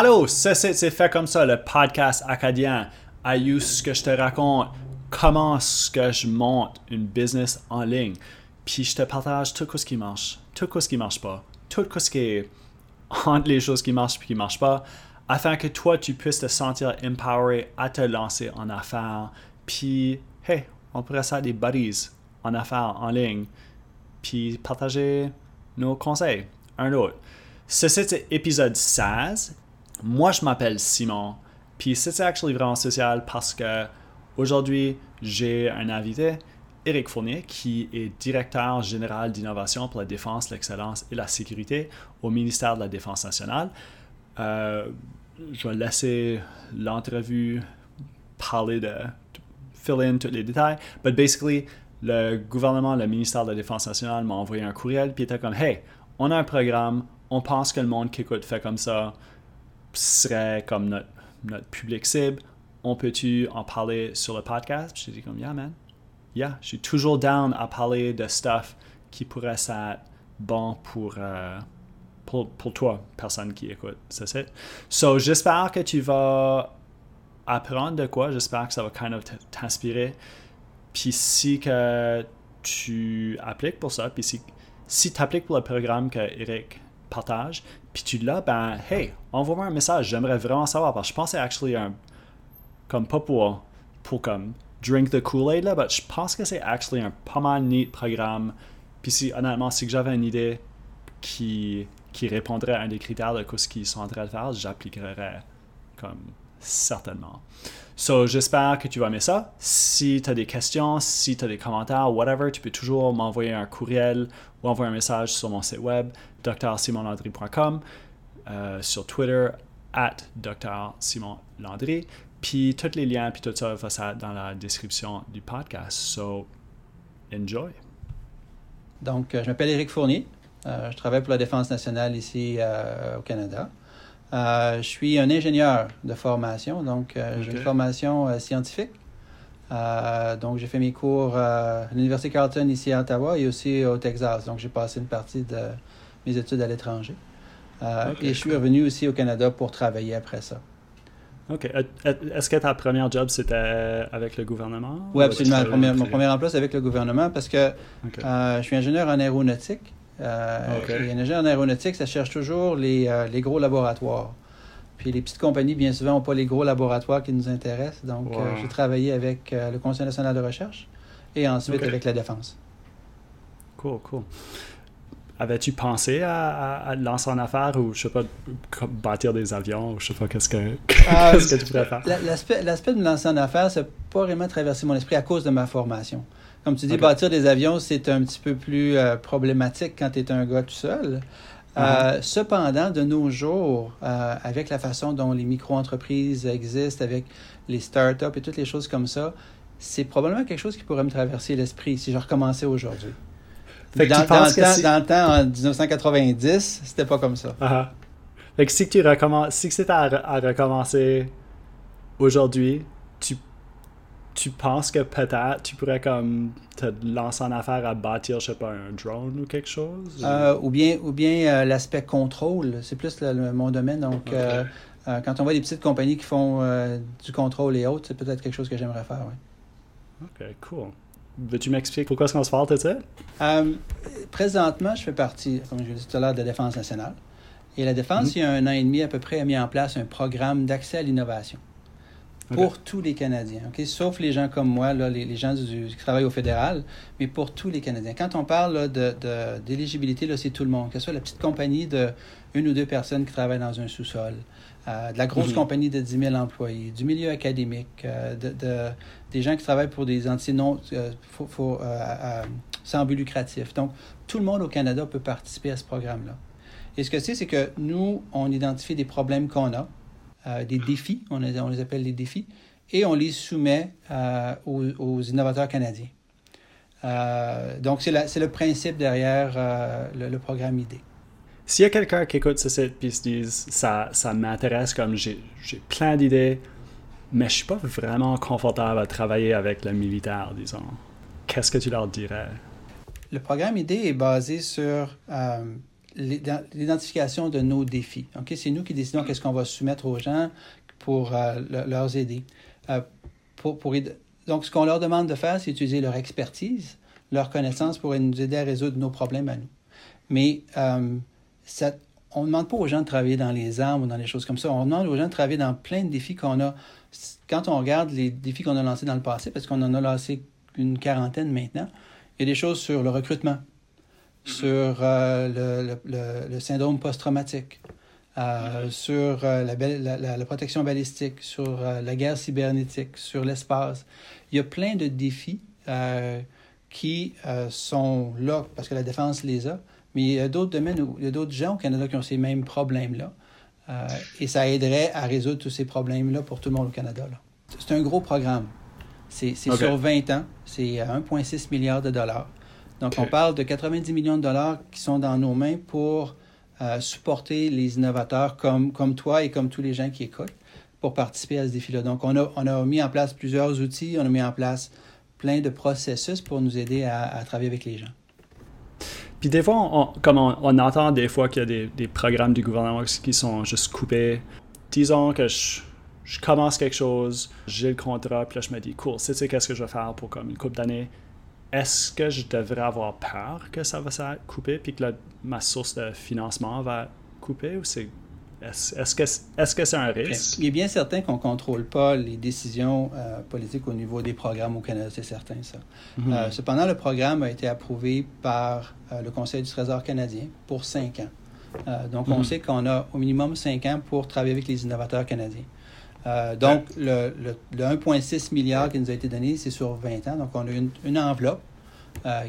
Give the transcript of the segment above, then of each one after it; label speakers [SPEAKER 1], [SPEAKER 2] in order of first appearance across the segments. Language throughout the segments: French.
[SPEAKER 1] Allô, ça c'est fait comme ça, le podcast acadien. Ayus, ce que je te raconte, comment est-ce que je monte une business en ligne? Puis je te partage tout ce qui marche, tout ce qui marche pas, tout ce qui est entre les choses qui marchent et qui marchent pas, afin que toi tu puisses te sentir empowered à te lancer en affaires. Puis, hey, on pourrait faire des buddies en affaires en ligne, puis partager nos conseils, un autre. Ceci c'est épisode 16. Moi, je m'appelle Simon. Puis c'est actually vraiment spécial parce que aujourd'hui, j'ai un invité, Eric Fournier, qui est directeur général d'innovation pour la défense, l'excellence et la sécurité au ministère de la Défense nationale. Euh, je vais laisser l'entrevue parler de fill in tous les détails. But basically, le gouvernement, le ministère de la Défense nationale m'a envoyé un courriel, puis était comme, hey, on a un programme, on pense que le monde qui écoute fait comme ça serait comme notre, public cible. On peut-tu en parler sur le podcast? J'ai dit comme, yeah, man. Yeah, je suis toujours down à parler de stuff qui pourrait être bon pour, euh, pour, pour, toi, personne qui écoute. C'est ça. So, j'espère que tu vas apprendre de quoi. J'espère que ça va kind of t'inspirer. Puis si que tu appliques pour ça, puis si, si tu appliques pour le programme que Eric partage, puis tu l'as, ben, hey, envoie-moi un message. J'aimerais vraiment savoir, parce que je pense que c'est actually un, comme pas pour, pour comme drink the Kool-Aid, là, mais je pense que c'est actually un pas mal neat programme. Puis si, honnêtement, si j'avais une idée qui, qui répondrait à un des critères de ce qu'ils sont en train de faire, j'appliquerais comme certainement. So, j'espère que tu vas aimer ça. Si tu as des questions, si tu as des commentaires, whatever, tu peux toujours m'envoyer un courriel ou envoyer un message sur mon site web, drsimonlandry.com, euh, sur Twitter, at drsimonlandry. Puis tous les liens, puis tout ça va être dans la description du podcast. So, enjoy.
[SPEAKER 2] Donc, euh, je m'appelle Éric Fournier. Euh, je travaille pour la Défense nationale ici au Canada. Euh, je suis un ingénieur de formation, donc euh, j'ai une formation euh, scientifique. donc j'ai fait mes cours à l'Université Carleton ici à Ottawa et aussi au Texas. Donc j'ai passé une partie de mes études à l'étranger. et je suis revenu aussi au Canada pour travailler après ça.
[SPEAKER 1] OK. Est-ce que ta première job, c'était avec le gouvernement?
[SPEAKER 2] Oui, absolument. mon premier emploi, c'est avec le gouvernement parce que je suis ingénieur en aéronautique. Euh, okay. en aéronautique, ça cherche toujours les, euh, les, gros laboratoires. Puis les petites compagnies, bien souvent, n'ont pas les gros laboratoires qui nous intéressent. Donc, euh, j'ai travaillé avec euh, le Conseil national de recherche et ensuite avec la Défense.
[SPEAKER 1] Cool, cool. Avais-tu pensé à, à, lancer en affaires ou, je sais pas, bâtir des avions ou je sais pas, qu'est-ce que, qu'est-ce que tu pourrais faire?
[SPEAKER 2] L'aspect, l'aspect de me lancer en affaires, ça n'a pas vraiment traversé mon esprit à cause de ma formation. Comme tu dis, bâtir des avions, c'est un petit peu plus euh, problématique quand tu es un gars tout seul. Euh, uh-huh. cependant, de nos jours, euh, avec la façon dont les micro-entreprises existent, avec les startups et toutes les choses comme ça, c'est probablement quelque chose qui pourrait me traverser l'esprit si je recommençais aujourd'hui. Dans, dans, le temps, en 1990, c'était pas comme ça.
[SPEAKER 1] Uh-huh. Fait que si tu recommences, si c'était à, à recommencer aujourd'hui, tu tu penses que peut-être tu pourrais comme te lancer en affaire à bâtir, je sais pas, un drone ou quelque chose?
[SPEAKER 2] Euh, ou bien, ou bien euh, l'aspect contrôle, c'est plus mon domaine. Donc, euh, quand on voit des petites compagnies qui font du contrôle et autres, c'est peut-être quelque chose que j'aimerais faire, oui.
[SPEAKER 1] OK, cool. Veux-tu m'expliquer pourquoi est-ce qu'on se parle ça?
[SPEAKER 2] présentement, je fais partie, comme je l'ai dit tout à l'heure, de la Défense nationale. Et la Défense, mm-hmm. il y a un an et demi à peu près, a mis en place un programme d'accès à l'innovation pour tous les Canadiens, ok? Sauf les gens comme moi, là, les, gens qui travaillent au fédéral, mais pour tous les Canadiens. Quand on parle d'éligibilité, de, c'est tout le monde, que ce soit la petite compagnie de une ou deux personnes qui travaillent dans un sous-sol, euh, de la grosse mhm. compagnie de 10 000 employés, du milieu académique, euh, de, des gens qui travaillent pour des entités non, euh, sans but lucratif. Donc, tout le monde au Canada peut participer à ce programme-là. Et ce que c'est, c'est que nous, on identifie des problèmes qu'on a, euh, des défis, on, les appelle les défis, et on les soumet euh, aux, innovateurs canadiens. Euh, donc, c'est le principe derrière le, programme ID.
[SPEAKER 1] S'il y a quelqu'un qui écoute ce site et se dit ça, ça m'intéresse comme j'ai plein d'idées, mais je ne suis pas vraiment confortable à travailler avec le militaire, disons, qu'est-ce que tu leur dirais?
[SPEAKER 2] Le programme ID est basé sur l'identification de nos défis. Ok, C'est nous qui décidons qu'est-ce qu'on va soumettre aux gens pour euh, leur aider. Euh, pour, donc, ce qu'on leur demande de faire, c'est utiliser leur expertise, leur connaissance pour nous aider à résoudre nos problèmes à nous. Mais euh, on ne demande pas aux gens de travailler dans les armes ou dans les choses comme ça. On demande aux gens de travailler dans plein de défis qu'on a. Quand on regarde les défis qu'on a lancés dans le passé, parce qu'on en a lancé une quarantaine maintenant, il y a des choses sur le recrutement. Sur euh, le, syndrome post-traumatique, euh, mm-hmm. sur euh, la, la, protection balistique, sur la guerre cybernétique, sur l'espace. Il y a plein de défis qui sont là parce que la défense les a, mais il y a d'autres domaines où il y a d'autres gens au Canada qui ont ces mêmes problèmes-là. Et ça aiderait à résoudre tous ces problèmes-là pour tout le monde au Canada. C'est un gros programme. C'est sur 20 ans. C'est 1,6 milliard de dollars. Donc, on parle de 90 millions de dollars qui sont dans nos mains pour euh, supporter les innovateurs comme, comme toi et comme tous les gens qui écoutent pour participer à ce défi-là. Donc, on a, on a mis en place plusieurs outils, on a mis en place plein de processus pour nous aider à travailler avec les gens.
[SPEAKER 1] Puis des fois, on, comme on, entend des fois qu'il y a des, programmes du gouvernement qui sont juste coupés. Disons que je, commence quelque chose, j'ai le contrat, puis là je me dis, cool, c'est qu'est-ce que je vais faire pour comme une couple d'années. Est-ce que je devrais avoir peur que ça va être coupé, puis que ma source de financement va couper, ou c'est est-ce que c'est -ce un risque?
[SPEAKER 2] Il est bien certain qu'on ne contrôle pas les décisions euh, politiques au niveau des programmes au Canada, c'est certain ça. Mhm. Euh, cependant, le programme a été approuvé par euh, le Conseil du Trésor canadien pour cinq ans. donc, on mhm. sait qu'on a au minimum cinq ans pour travailler avec les innovateurs canadiens. Donc, le, 1,6 milliard qui nous a été donné, c'est sur 20 ans. Donc, on a une, une enveloppe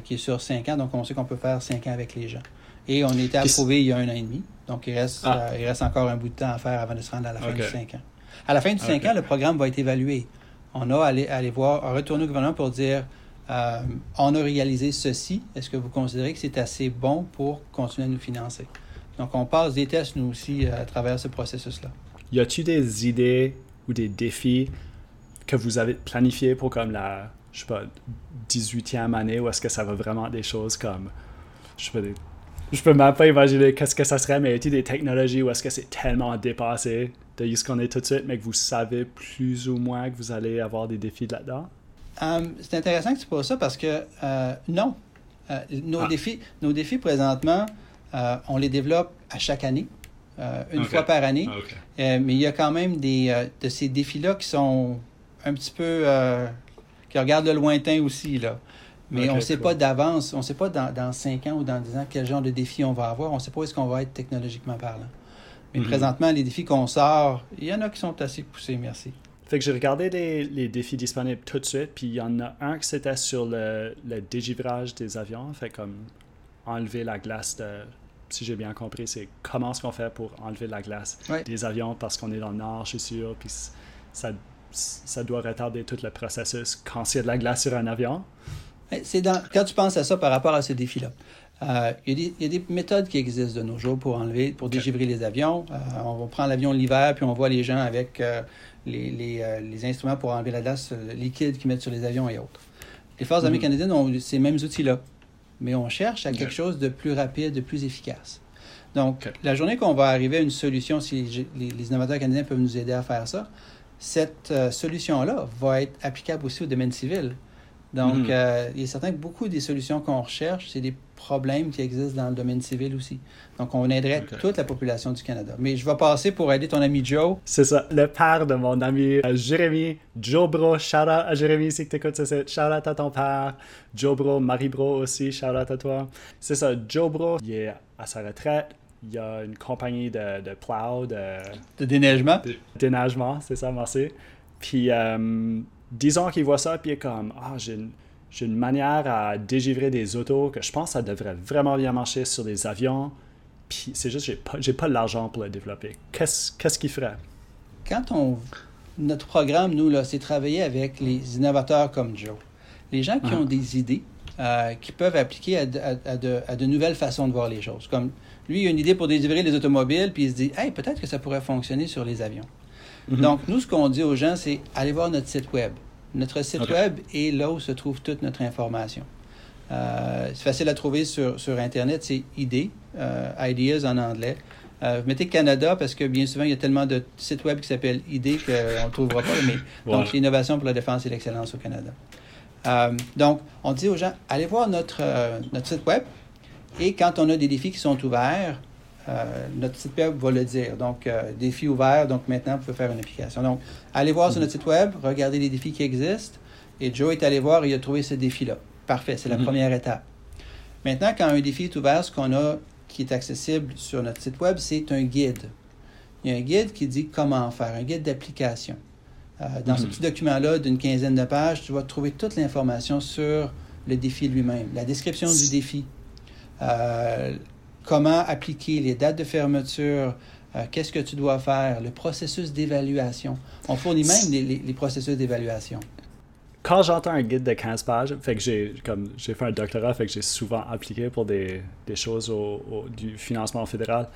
[SPEAKER 2] qui est sur cinq ans. Donc, on sait qu'on peut faire cinq ans avec les gens. Et on a été approuvé il y a un an et demi. Donc, il reste, ah. euh, il reste encore un bout de temps à faire avant de se rendre à la fin du 5 ans. À la fin du 5 ans, le programme va être évalué. On a à aller, aller voir, à retourner au gouvernement pour dire euh, on a réalisé ceci. Est-ce que vous considérez que c'est assez bon pour continuer à nous financer? Donc, on passe des tests, nous aussi, à travers ce processus-là.
[SPEAKER 1] Y a-t-il des idées ou des défis que vous avez planifiés pour comme la, je sais pas, 18e année ou est-ce que ça va vraiment des choses comme, je des je peux même pas imaginer qu'est-ce que ça serait, mais y a des technologies où est-ce que c'est tellement dépassé de ce qu'on est tout de suite, mais que vous savez plus ou moins que vous allez avoir des défis là-dedans?
[SPEAKER 2] Um, c'est intéressant que tu poses ça parce que euh, non. Euh, nos, ah. défis, nos défis présentement, euh, on les développe à chaque année, une fois par année. Ah, mais il y a quand même des, de ces défis-là qui sont un petit peu. qui regardent le lointain aussi. Là. Mais on ne sait pas d'avance, on ne sait pas dans, dans 5 ans ou dans 10 ans quel genre de défi on va avoir. On ne sait pas où est-ce qu'on va être technologiquement parlant. Mais mhm. présentement, les défis qu'on sort, il y en a qui sont assez poussés, merci.
[SPEAKER 1] Fait que j'ai regardé les, les, défis disponibles tout de suite, puis il y en a un qui c'était sur le, le dégivrage des avions, fait comme enlever la glace de, si j'ai bien compris, c'est comment est-ce qu'on fait pour enlever la glace des avions parce qu'on est dans le nord, je suis sûr, puis ça, ça doit retarder tout le processus quand il y a de la glace sur un avion.
[SPEAKER 2] C'est dans, quand tu penses à ça par rapport à ce défi-là, euh, il, y, a des méthodes qui existent de nos jours pour enlever, pour dégivrer les avions. Euh, on prend l'avion l'hiver, puis on voit les gens avec euh, les, les, les, instruments pour enlever la glace liquide qu'ils mettent sur les avions et autres. Les Forces armées mm-hmm. canadiennes ont ces mêmes outils-là, mais on cherche à quelque chose de plus rapide, de plus efficace. Donc, la journée qu'on va arriver à une solution, si les, les, innovateurs canadiens peuvent nous aider à faire ça, cette solution-là va être applicable aussi au domaine civil. Donc, mhm. euh, il est certain que beaucoup des solutions qu'on recherche, c'est des problèmes qui existent dans le domaine civil aussi. Donc, on aiderait toute la population du Canada. Mais je vais passer pour aider ton ami Joe.
[SPEAKER 1] C'est ça, le père de mon ami euh, Jérémy. Joe Bro, shout out à Jérémy si tu écoutes ça. Shout out à ton père. Joe Bro, Marie Bro aussi, shout out à toi. C'est ça, Joe Bro, il est à sa retraite. Il y a une compagnie de, de plow, de...
[SPEAKER 2] De déneigement.
[SPEAKER 1] De déneigement, c'est ça, merci. Puis... Euh, disons qu'il voit ça, puis il est comme, ah, j'ai une, manière à dégivrer des autos que je pense que ça devrait vraiment bien marcher sur des avions. Puis c'est juste, j'ai pas, pas l'argent pour le développer. Qu'est-ce, qu'est-ce qu'il ferait?
[SPEAKER 2] Quand on. Notre programme, nous, là, c'est travailler avec les innovateurs comme Joe. Les gens qui ah. ont des idées, euh, qui peuvent appliquer à, de, à, de, nouvelles façons de voir les choses. Comme lui, il a une idée pour délivrer les automobiles, puis il se dit, hey, peut-être que ça pourrait fonctionner sur les avions. Mhm. Donc, nous, ce qu'on dit aux gens, c'est allez voir notre site web. Notre site web est là où se trouve toute notre information. c'est facile à trouver sur, sur Internet, c'est ID, Ideas en anglais. vous mettez Canada parce que bien souvent, il y a tellement de sites web qui s'appellent ID qu'on ne trouvera pas. Mais, Donc, l'innovation pour la défense et l'excellence au Canada. donc, on dit aux gens, allez voir notre, notre site web et quand on a des défis qui sont ouverts, euh, notre site web va le dire. Donc, euh, défi ouvert, donc maintenant, vous pouvez faire une application. Donc, allez voir sur notre site web, regardez les défis qui existent. Et Joe est allé voir et il a trouvé ce défi-là. Parfait, c'est la mhm. première étape. Maintenant, quand un défi est ouvert, ce qu'on a qui est accessible sur notre site web, c'est un guide. Il y a un guide qui dit comment faire, un guide d'application. Euh, dans ce mhm. petit document-là d'une quinzaine de pages, tu vas trouver toute l'information sur le défi lui-même, la description du défi, comment appliquer les dates de fermeture, euh, qu'est-ce que tu dois faire, le processus d'évaluation. On fournit même les, processus d'évaluation.
[SPEAKER 1] Quand j'entends un guide de 15 pages, fait que j'ai comme j'ai fait un doctorat, fait que j'ai souvent appliqué pour des, choses au, du financement fédéral.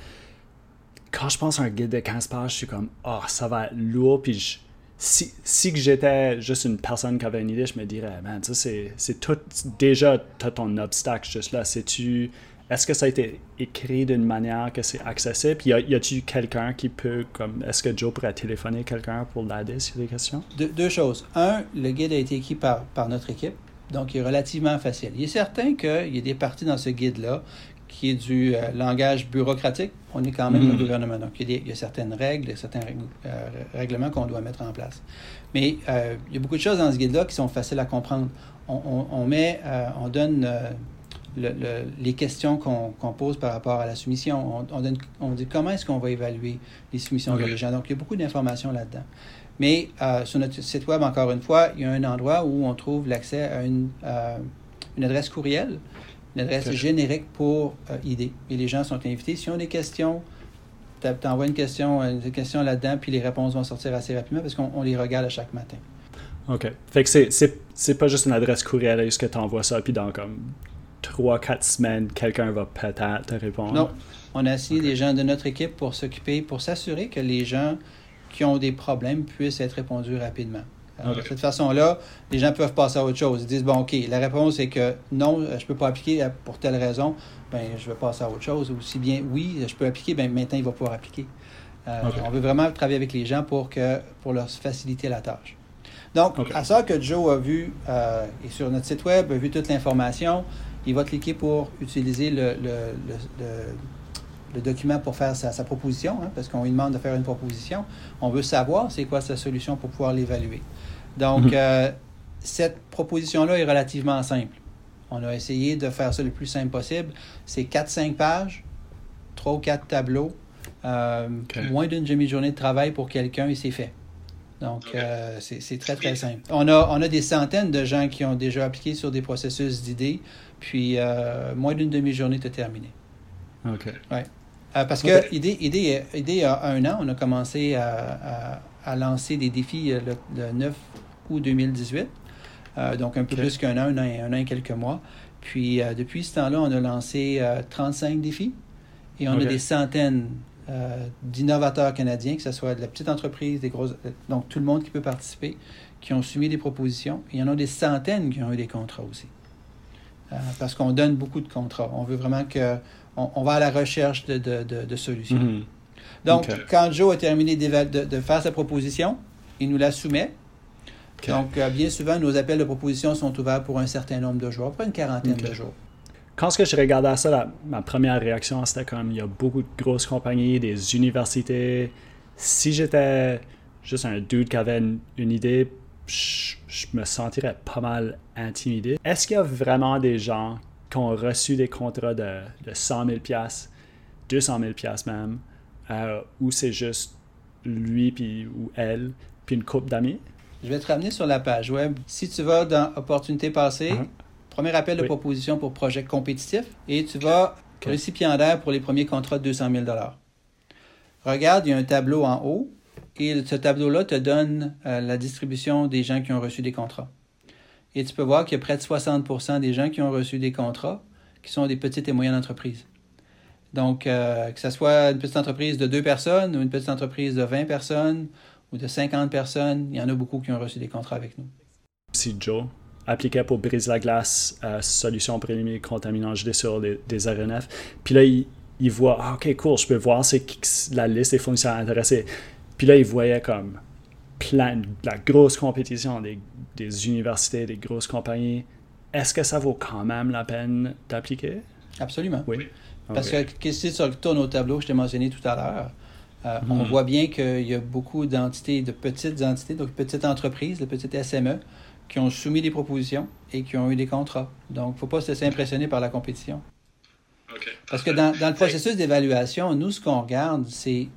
[SPEAKER 1] Quand je pense à un guide de 15 pages, je suis comme oh, ça va être lourd puis si, si j'étais juste une personne qui avait une idée, je me dirais, man, ça c'est tout, déjà, tu as ton obstacle juste là. C'est-tu est-ce que ça a été écrit d'une manière que c'est accessible? Y, a, y a-t-il quelqu'un qui peut, comme, est-ce que Joe pourrait téléphoner quelqu'un pour l'aider sur des questions?
[SPEAKER 2] deux choses. Un, le guide a été écrit par, par notre équipe, donc il est relativement facile. Il est certain qu'il y a des parties dans ce guide-là qui est du euh, langage bureaucratique. On est quand même un mm-hmm. gouvernement, donc il y, a certaines règles, certains euh, règlements qu'on doit mettre en place. Mais euh, il y a beaucoup de choses dans ce guide-là qui sont faciles à comprendre. On, on, met, on donne les questions qu'on pose par rapport à la soumission. On, dit comment est-ce qu'on va évaluer les soumissions de gens. Donc, il y a beaucoup d'informations là-dedans. Mais euh, sur notre site web, encore une fois, il y a un endroit où on trouve l'accès à une, euh, une adresse courriel, une adresse générique pour euh, ID. Et les gens sont invités. S'ils ont des questions, tu envoies une question, une question là-dedans, puis les réponses vont sortir assez rapidement parce qu'on les regarde à chaque matin.
[SPEAKER 1] OK. Fait que c'est pas juste une adresse courriel, est-ce que tu envoies ça, puis dans comme trois, quatre semaines, quelqu'un va peut-être te répondre?
[SPEAKER 2] Non. On a assigné des gens de notre équipe pour s'occuper, pour s'assurer que les gens qui ont des problèmes puissent être répondus rapidement. De cette façon-là, les gens peuvent passer à autre chose. Ils disent, bon, OK, la réponse est que non, je ne peux pas appliquer pour telle raison, ben je vais passer à autre chose. Ou si bien, oui, je peux appliquer, ben maintenant, il va pouvoir appliquer. Euh, on veut vraiment travailler avec les gens pour, que, pour leur faciliter la tâche. Donc, à ça que Joe a vu, euh, et sur notre site web, a vu toute l'information, il va cliquer pour utiliser le, le, document pour faire sa, proposition, hein, parce qu'on lui demande de faire une proposition. On veut savoir c'est quoi sa solution pour pouvoir l'évaluer. Donc, mhm. euh, cette proposition-là est relativement simple. On a essayé de faire ça le plus simple possible. C'est 4-5 pages, 3 ou 4 tableaux, euh, moins d'une demi-journée de travail pour quelqu'un et c'est fait. Donc, euh, c'est très, très simple. On a, on a des centaines de gens qui ont déjà appliqué sur des processus d'idées. Puis, euh, moins d'une demi-journée, de terminé.
[SPEAKER 1] OK.
[SPEAKER 2] Ouais. Euh, parce que idée, idée, idée, a un an, on a commencé à, à, lancer des défis le, 9 août 2018. donc, un peu plus qu'un an, un an, un an et quelques mois. Puis, depuis ce temps-là, on a lancé 35 défis. Et on a des centaines d'innovateurs canadiens, que ce soit de la petite entreprise, des grosses... Donc, tout le monde qui peut participer, qui ont soumis des propositions. il y en a des centaines qui ont eu des contrats aussi. Euh, parce qu'on donne beaucoup de contrats. On veut vraiment que on, va à la recherche de, de, de, solutions. Mhm. Donc, quand Joe a terminé de, faire sa proposition, il nous la soumet. Donc, euh, bien souvent, nos appels de proposition sont ouverts pour un certain nombre de jours, après une quarantaine de jours.
[SPEAKER 1] Quand ce que je regardais ça, ma première réaction, c'était comme il y a beaucoup de grosses compagnies, des universités. Si j'étais juste un dude qui avait une idée, je, me sentirais pas mal intimidé. Est-ce qu'il y a vraiment des gens qui ont reçu des contrats de, de 100 000 200 000 même, euh, ou c'est juste lui puis, ou elle, puis une couple d'amis?
[SPEAKER 2] Je vais te ramener sur la page web. Si tu vas dans Opportunité passée, uh-huh. Premier appel de proposition pour projet compétitif, et tu vas récipiendaire pour les premiers contrats de 200 000 Regarde, il y a un tableau en haut et ce tableau-là te donne euh, la distribution des gens qui ont reçu des contrats. Et tu peux voir qu'il y a près de 60% des gens qui ont reçu des contrats qui sont des petites et moyennes entreprises. Donc, euh, que ce soit une petite entreprise de deux personnes ou une petite entreprise de 20 personnes ou de 50 personnes, il y en a beaucoup qui ont reçu des contrats avec nous.
[SPEAKER 1] Si Joe, appliquait pour briser la glace, euh, solution préliminaire contaminant gelé sur des, des RNF. Puis là, il, il voit, ah, ok, cool, je peux voir c'est la liste des fournisseurs intéressés. Puis là, il voyait comme plein, la grosse compétition des, des universités, des grosses compagnies. Est-ce que ça vaut quand même la peine d'appliquer?
[SPEAKER 2] Absolument.
[SPEAKER 1] Oui.
[SPEAKER 2] Parce que si tu retournes au tableau que je t'ai mentionné tout à l'heure, euh, on
[SPEAKER 1] Mhm.
[SPEAKER 2] voit bien qu'il y a beaucoup d'entités, de petites entités, donc petites entreprises, de petites SME, qui ont soumis des propositions et qui ont eu des contrats. Donc, il ne faut pas se laisser impressionner par la compétition. Parce que dans, dans le processus d'évaluation, nous, ce qu'on regarde, c'est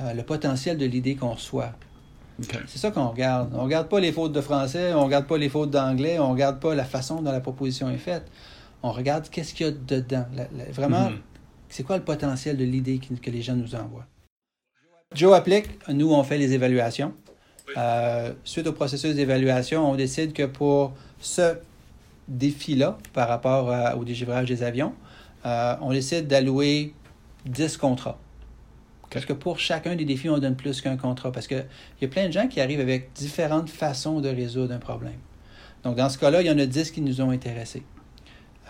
[SPEAKER 2] euh, le potentiel de l'idée qu'on reçoit.
[SPEAKER 1] Ok.
[SPEAKER 2] C'est ça qu'on regarde. On ne regarde pas les fautes de français, on ne regarde pas les fautes d'anglais, on ne regarde pas la façon dont la proposition est faite. On regarde qu'est-ce qu'il y a dedans. La- la- vraiment,
[SPEAKER 1] Mhm.
[SPEAKER 2] c'est quoi le potentiel de l'idée que les gens nous envoient? Joe applique, nous, on fait les évaluations. Euh, suite au processus d'évaluation, on décide que pour ce défi-là, par rapport à- au dégivrage des avions, euh, on décide d'allouer 10 contrats. Parce que pour chacun des défis, on donne plus qu'un contrat. Parce qu'il y a plein de gens qui arrivent avec différentes façons de résoudre un problème. Donc, dans ce cas-là, il y en a 10 qui nous ont intéressés.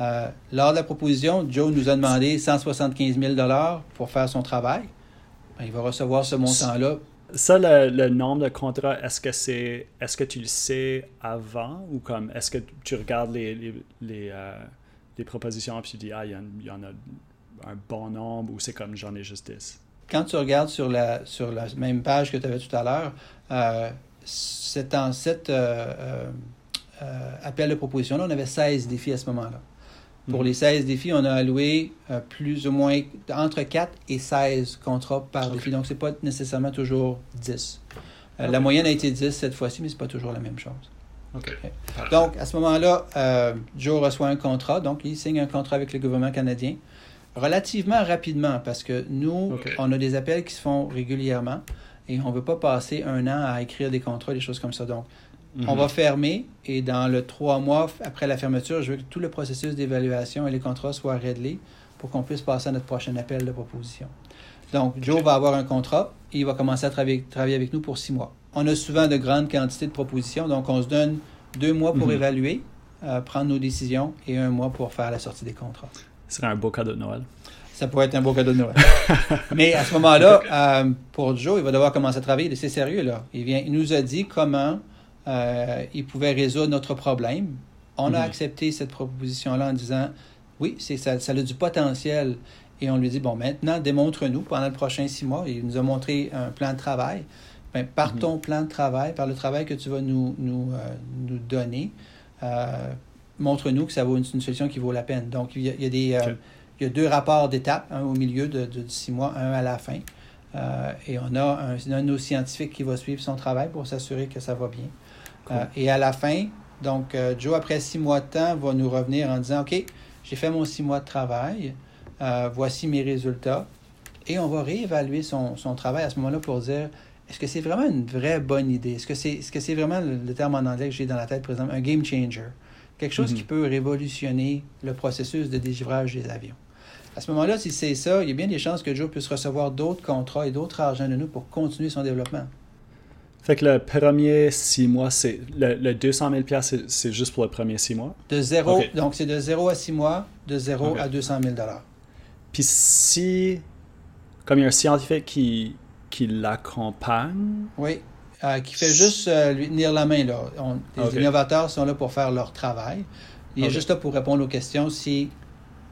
[SPEAKER 2] Euh, lors de la proposition, Joe nous a demandé 175 000 pour faire son travail. Ben, il va recevoir ce montant-là.
[SPEAKER 1] Ça, le, nombre de contrats, est-ce que c'est, est-ce que tu le sais avant ou comme, est-ce que tu regardes les, les, euh, propositions et tu dis, ah, il y, en- a un bon nombre ou c'est comme j'en ai juste 10?
[SPEAKER 2] Quand tu regardes sur la, sur la même page que tu avais tout à l'heure, euh, c'est en cet euh, euh, euh, appel de proposition-là, on avait 16 défis à ce moment-là. Pour
[SPEAKER 1] Mhm.
[SPEAKER 2] les 16 défis, on a alloué euh, plus ou moins entre 4 et 16 contrats par défi. Donc, ce n'est pas nécessairement toujours 10. Euh. La moyenne a été 10 cette fois-ci, mais ce n'est pas toujours la même chose. Donc, à ce moment-là, euh, Joe reçoit un contrat. Donc, il signe un contrat avec le gouvernement canadien relativement rapidement parce que nous, on a des appels qui se font régulièrement et on ne veut pas passer un an à écrire des contrats, des choses comme ça. Donc, on va fermer et dans le trois mois après la fermeture, je veux que tout le processus d'évaluation et les contrats soient réglés pour qu'on puisse passer à notre prochain appel de proposition. Donc, Joe va avoir un contrat et il va commencer à travailler, travailler avec nous pour six mois. On a souvent de grandes quantités de propositions, donc on se donne deux mois pour
[SPEAKER 1] Mhm.
[SPEAKER 2] évaluer, euh, prendre nos décisions et un mois pour faire la sortie des contrats.
[SPEAKER 1] Ce serait un beau cadeau de Noël.
[SPEAKER 2] Ça pourrait être un beau cadeau de Noël. Mais à ce moment-là, euh, pour Joe, il va devoir commencer à travailler. C'est sérieux, là. Il, vient, il nous a dit comment euh, il pouvait résoudre notre problème. On a
[SPEAKER 1] Mhm.
[SPEAKER 2] accepté cette proposition-là en disant oui, c'est, ça, ça a du potentiel. Et on lui dit bon, maintenant, démontre-nous pendant le prochain six mois. Il nous a montré un plan de travail. Ben, par
[SPEAKER 1] Mhm.
[SPEAKER 2] ton plan de travail, par le travail que tu vas nous, nous, euh, nous donner, euh, montre-nous que ça vaut une, une solution qui vaut la peine. Donc, il y a, il y a des. il y a deux rapports d'étape, un au milieu de, de, six mois, un à la fin. Euh, et on a un, un de nos scientifiques qui va suivre son travail pour s'assurer que ça va bien.
[SPEAKER 1] Cool.
[SPEAKER 2] Euh, et à la fin, donc euh, Joe, après six mois de temps, va nous revenir en disant, OK, j'ai fait mon six mois de travail, voici mes résultats. Et on va réévaluer son, son travail à ce moment-là pour dire, est-ce que c'est vraiment une vraie bonne idée? Est-ce que c'est est -ce c'est vraiment le, le terme en anglais que j'ai dans la tête, par exemple, un game changer? Quelque chose
[SPEAKER 1] Mhm.
[SPEAKER 2] qui peut révolutionner le processus de dégivrage des avions. À ce moment-là, si c'est ça, il y a bien des chances que Joe puisse recevoir d'autres contrats et d'autres argent de nous pour continuer son développement.
[SPEAKER 1] Fait que le premier six mois, c'est le, le 200 000 piastres, c'est- juste pour le premier six mois?
[SPEAKER 2] De zéro, donc c'est de 0 à 6 mois, de 0
[SPEAKER 1] Ok.
[SPEAKER 2] à 200 000 dollars.
[SPEAKER 1] Puis si, comme il y a un scientifique qui, qui l'accompagne,
[SPEAKER 2] Oui, euh, qui fait juste euh, lui tenir la main. Là. On- les innovateurs sont là pour faire leur travail. Il est juste là pour répondre aux questions si,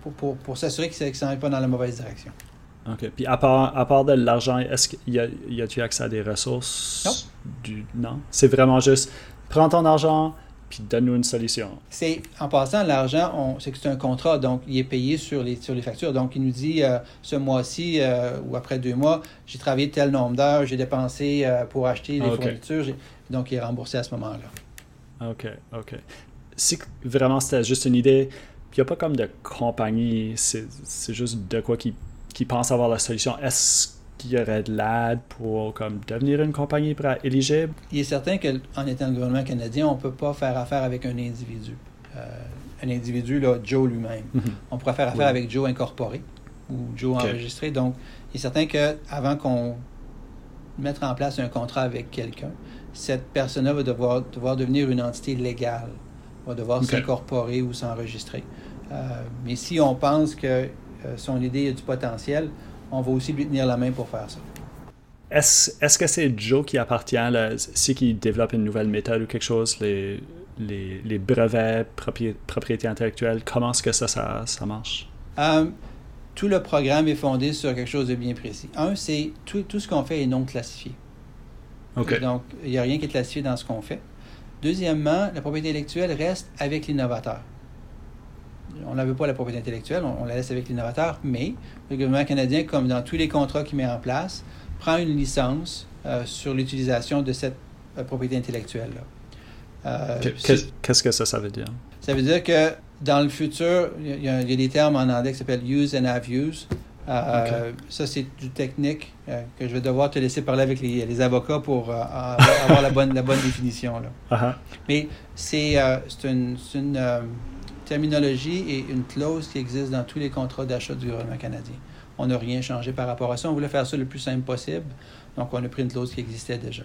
[SPEAKER 2] pour, pour, pour s'assurer que ça ne pas dans la mauvaise direction.
[SPEAKER 1] OK. Puis à part, à part de l'argent, est-ce qu'il y a, y a-tu accès à des ressources?
[SPEAKER 2] Non.
[SPEAKER 1] Du, non? C'est vraiment juste, prends ton argent, puis donne-nous une solution.
[SPEAKER 2] C'est en passant l'argent, c'est que c'est un contrat, donc il est payé sur les sur les factures. Donc il nous dit euh, ce mois-ci euh, ou après deux mois, j'ai travaillé tel nombre d'heures, j'ai dépensé euh, pour acheter les
[SPEAKER 1] Ah, ok.
[SPEAKER 2] fournitures, donc il est remboursé à ce moment-là.
[SPEAKER 1] OK, OK. Si vraiment c'était juste une idée, puis il n'y a pas comme de compagnie, c'est juste de quoi qui, qui pense avoir la solution. Est-ce qu'il y aurait de l'aide pour comme devenir une compagnie éligible?
[SPEAKER 2] Il est certain qu'en étant le gouvernement canadien, on ne peut pas faire affaire avec un individu. Euh, un individu, là, Joe lui-même. On pourrait faire affaire
[SPEAKER 1] Oui.
[SPEAKER 2] avec Joe incorporé ou Joe enregistré. Donc, il est certain qu'avant qu'on mette en place un contrat avec quelqu'un, cette personne-là va devoir, devoir devenir une entité légale. Va devoir s'incorporer ou s'enregistrer. mais si on pense que son idée a du potentiel, on va aussi lui tenir la main pour faire ça.
[SPEAKER 1] Est-ce que c'est Joe qui appartient, si qui développe une nouvelle méthode ou quelque chose, les, les, brevets, propriété intellectuelle, comment est-ce que ça, ça, marche?
[SPEAKER 2] Euh, tout le programme est fondé sur quelque chose de bien précis. Un, c'est tout, tout, ce qu'on fait est non classifié. Donc, il n'y a rien qui est classifié dans ce qu'on fait. Deuxièmement, la propriété intellectuelle reste avec l'innovateur. On n'avait pas la propriété intellectuelle, on, on la laisse avec l'innovateur, mais le gouvernement canadien, comme dans tous les contrats qu'il met en place, prend une licence euh, sur l'utilisation de cette euh, propriété intellectuelle-là.
[SPEAKER 1] Euh, qu'est-ce que ça, ça veut dire?
[SPEAKER 2] Ça veut dire que dans le futur, il y, a, des termes en anglais qui s'appellent use and have use. Ça, c'est du technique que je vais devoir te laisser parler avec les, avocats pour avoir la bonne, la bonne définition. Là.
[SPEAKER 1] Uh-huh.
[SPEAKER 2] Mais c'est une, une terminologie et une clause qui existe dans tous les contrats d'achat du gouvernement canadien. On n'a rien changé par rapport à ça. On voulait faire ça le plus simple possible. Donc, on a pris une clause qui existait déjà.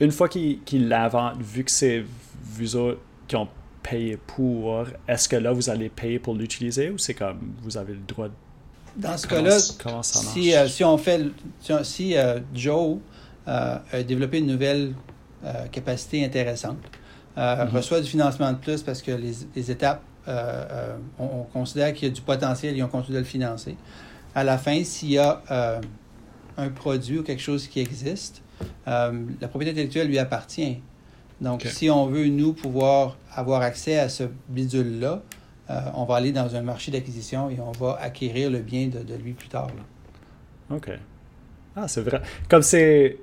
[SPEAKER 1] Une fois qu'il qu l'invente, vu que c'est vous autres qui ont payé pour, est-ce que là, vous allez payer pour l'utiliser ou c'est comme vous avez le droit de.
[SPEAKER 2] Dans ce cas-là, si, euh, si on fait. Si, euh, Joe euh, a développé une nouvelle capacité intéressante, mm-hmm. reçoit du financement de plus parce que les, les étapes, on, considère qu'il y a du potentiel et on continue de le financer à la fin, s'il y a un produit ou quelque chose qui existe, la propriété intellectuelle lui appartient. Donc, si on veut, nous, pouvoir avoir accès à ce bidule-là, euh, on va aller dans un marché d'acquisition et on va acquérir le bien de, lui plus tard.
[SPEAKER 1] OK. Ah, c'est vrai. Comme c'est.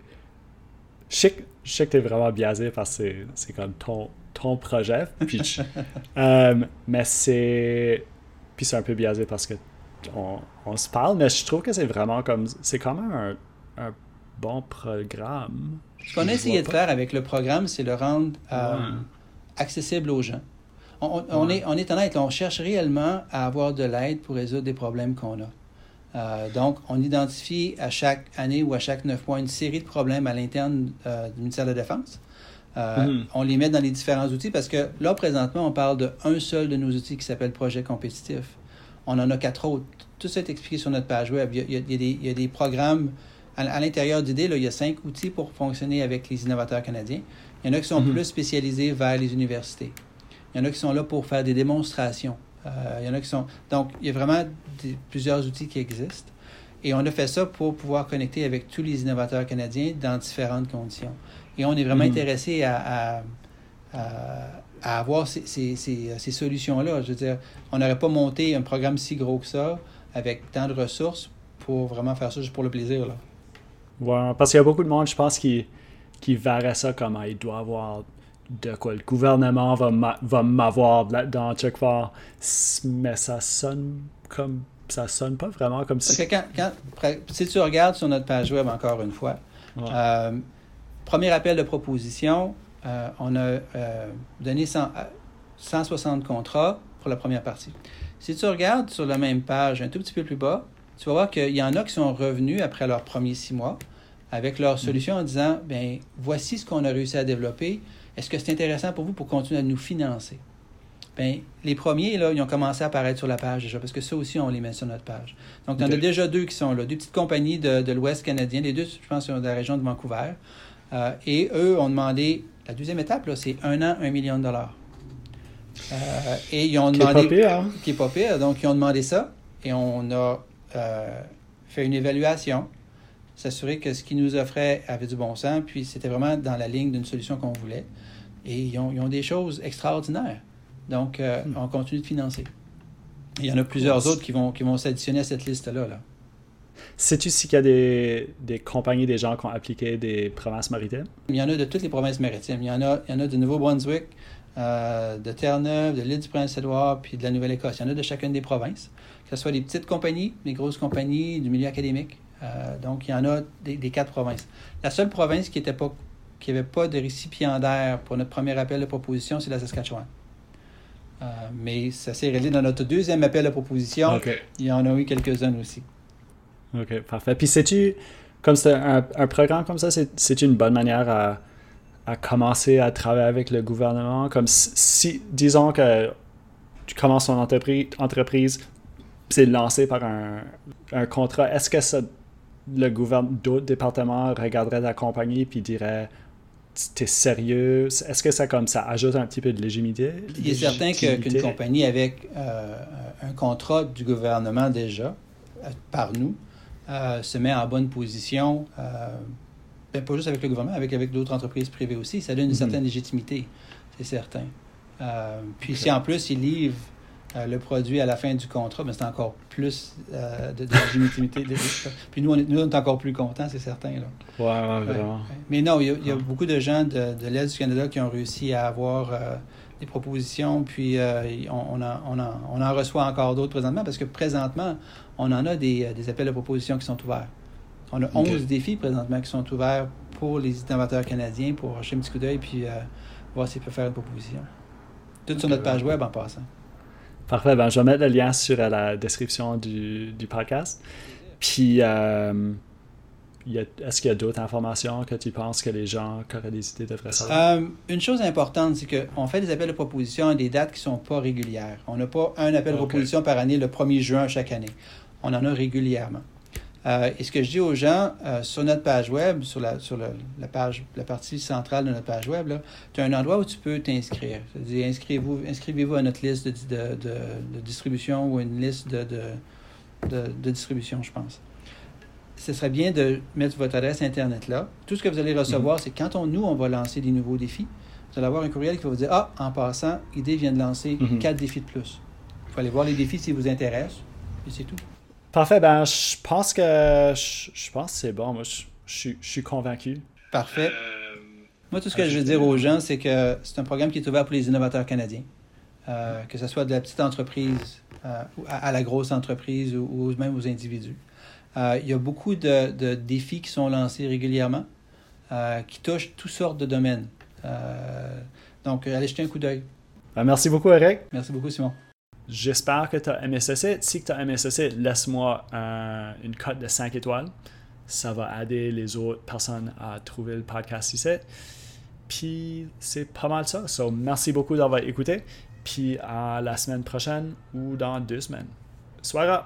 [SPEAKER 1] Je sais, que tu es vraiment biaisé parce que c'est comme ton, ton projet, Pitch. mais c'est. Puis c'est un peu biaisé parce que on, se parle, mais je trouve que c'est vraiment comme. C'est quand même un, bon programme.
[SPEAKER 2] Ce qu'on a essayé de faire avec le programme, c'est le rendre euh, accessible aux gens. On, est, on est honnête, on cherche réellement à avoir de l'aide pour résoudre des problèmes qu'on a. Euh, donc, on identifie à chaque année ou à chaque neuf mois une série de problèmes à l'interne euh, du ministère de la Défense. Mm-hmm. On les met dans les différents outils parce que là, présentement, on parle d'un seul de nos outils qui s'appelle Projet compétitif. On en a quatre autres. Tout ça est expliqué sur notre page web. Il y a, des, programmes à, l'intérieur d'idées. Il y a cinq outils pour fonctionner avec les innovateurs canadiens. Il y en a qui sont mhm. plus spécialisés vers les universités. Il y en a qui sont là pour faire des démonstrations. Euh, il y en a qui sont. Donc, il y a vraiment plusieurs outils qui existent. Et on a fait ça pour pouvoir connecter avec tous les innovateurs canadiens dans différentes conditions. Et on est vraiment mhm. intéressé à, à avoir ces, ces, ces, solutions-là. Je veux dire, on n'aurait pas monté un programme si gros que ça, avec tant de ressources, pour vraiment faire ça juste pour le plaisir. Là.
[SPEAKER 1] Ouais, parce qu'il y a beaucoup de monde, je pense, qui, qui verrait ça comme il doit avoir de quoi le gouvernement va m'avoir dans chaque fois. Mais ça sonne comme. Ça sonne pas vraiment comme
[SPEAKER 2] si. quand, si tu regardes sur notre page web, encore une fois, euh, premier appel de proposition, euh, on a euh, donné 160 contrats pour la première partie. Si tu regardes sur la même page, un tout petit peu plus bas, tu vas voir qu'il y en a qui sont revenus après leurs premiers six mois avec leur mm. solution en disant bien, voici ce qu'on a réussi à développer. Est-ce que c'est intéressant pour vous pour continuer à nous financer? Bien, les premiers, là, ils ont commencé à apparaître sur la page déjà, parce que ça aussi, on les met sur notre page. Donc, il y en a déjà deux qui sont là, deux petites compagnies de, l'Ouest canadien, les deux, je pense, sont de la région de Vancouver. Euh, et eux ont demandé la deuxième étape, c'est un an, un million de dollars. Euh, et ils ont demandé.
[SPEAKER 1] Qui est pas pire, hein?
[SPEAKER 2] Qui est pas pire. Donc, ils ont demandé ça. Et on a euh, fait une évaluation, s'assurer que ce qu'ils nous offraient avait du bon sens. Puis, c'était vraiment dans la ligne d'une solution qu'on voulait. Et ils ont, ils ont, des choses extraordinaires. Donc, euh, hmm. on continue de financer. il y en a plusieurs autres qui vont, qui vont s'additionner à cette liste-là. Là.
[SPEAKER 1] Sais-tu s'il y a des, des, compagnies, des gens qui ont appliqué des provinces maritimes?
[SPEAKER 2] Il y en a de toutes les provinces maritimes. Il y en a, il y en a de Nouveau-Brunswick, euh, de Terre-Neuve, de l'île du Prince-Édouard, puis de la Nouvelle-Écosse. Il y en a de chacune des provinces. Que ce soit des petites compagnies, des grosses compagnies, du milieu académique. Euh, donc, il y en a des, quatre provinces. La seule province qui n'avait pas, qui pas de récipiendaire pour notre premier appel de proposition, c'est la Saskatchewan. Euh, mais ça s'est réalisé dans notre deuxième appel de proposition. Il y en a eu quelques-uns aussi.
[SPEAKER 1] OK, parfait. Puis, sais-tu, comme c'est un, programme comme ça, c'est une bonne manière à, à commencer à travailler avec le gouvernement? Comme si, disons que tu commences ton entreprise, entreprise c'est lancé par un, un contrat, est-ce que ça, le gouvernement, d'autres départements regarderaient ta compagnie puis diraient t'es sérieux? Est-ce que ça comme ça ajoute un petit peu de légitimité?
[SPEAKER 2] Il est certain qu'une compagnie avec euh, un contrat du gouvernement déjà, euh, par nous, euh, se met en bonne position, ben, pas juste avec le gouvernement, avec, avec d'autres entreprises privées aussi. Ça donne une mm-hmm. certaine légitimité, c'est certain. puis si en plus ils livrent le produit à la fin du contrat, ben, c'est encore plus de, légitimité. puis nous on, est, nous, on est encore plus contents, c'est certain. Là.
[SPEAKER 1] Ouais, vraiment.
[SPEAKER 2] Mais non, il y a, beaucoup de gens de, de l'Est du Canada qui ont réussi à avoir des propositions, puis euh, on, en, on, on, en, reçoit encore d'autres présentement, parce que présentement, on en a des, euh, des appels de propositions qui sont ouverts. On a 11 défis présentement qui sont ouverts pour les innovateurs canadiens pour acheter un petit coup d'œil puis euh, voir s'ils peuvent faire une proposition. Tout sur notre page web en passant.
[SPEAKER 1] Parfait. Ben, je vais mettre le lien sur la description du, du podcast. Puis, est-ce qu'il y a d'autres informations que tu penses que les gens qui auraient des idées devraient savoir?
[SPEAKER 2] Euh, une chose importante, c'est qu'on fait des appels de proposition à des dates qui ne sont pas régulières. On n'a pas un appel de proposition par année le 1er juin chaque année. On en a régulièrement. Euh, et ce que je dis aux gens, euh, sur notre page web, sur la, sur la, page, la partie centrale de notre page web, tu as un endroit où tu peux t'inscrire. C'est-à-dire, inscrivez-vous, inscrivez-vous à notre liste de, de, de, distribution ou une liste de, de distribution, je pense ce serait bien de mettre votre adresse Internet là. Tout ce que vous allez recevoir, mhm. c'est quand on, nous, on va lancer des nouveaux défis, vous allez avoir un courriel qui va vous dire Ah, en passant, IDE vient de lancer mhm. quatre défis de plus. Il faut aller voir les défis si vous intéressent, et c'est tout.
[SPEAKER 1] Parfait. Ben, je pense que je, pense c'est bon. Moi, je, suis convaincu.
[SPEAKER 2] Parfait. Euh, Moi, tout ce que je veux dire aux gens, c'est que c'est un programme qui est ouvert pour les innovateurs canadiens. Euh, que ce soit de la petite entreprise euh, à, la grosse entreprise ou même aux individus. Euh, il y a beaucoup de, défis qui sont lancés régulièrement euh, qui touchent toutes sortes de domaines. Euh, donc, allez jeter un coup d'œil.
[SPEAKER 1] Ben, merci beaucoup, Eric.
[SPEAKER 2] Merci beaucoup, Simon.
[SPEAKER 1] J'espère que tu as aimé ceci. Si tu as aimé ceci, laisse-moi une cote de 5 étoiles. Ça va aider les autres personnes à trouver le podcast ici. Puis c'est pas mal ça. So, merci beaucoup d'avoir écouté. Puis à la semaine prochaine ou dans deux semaines. Soirée!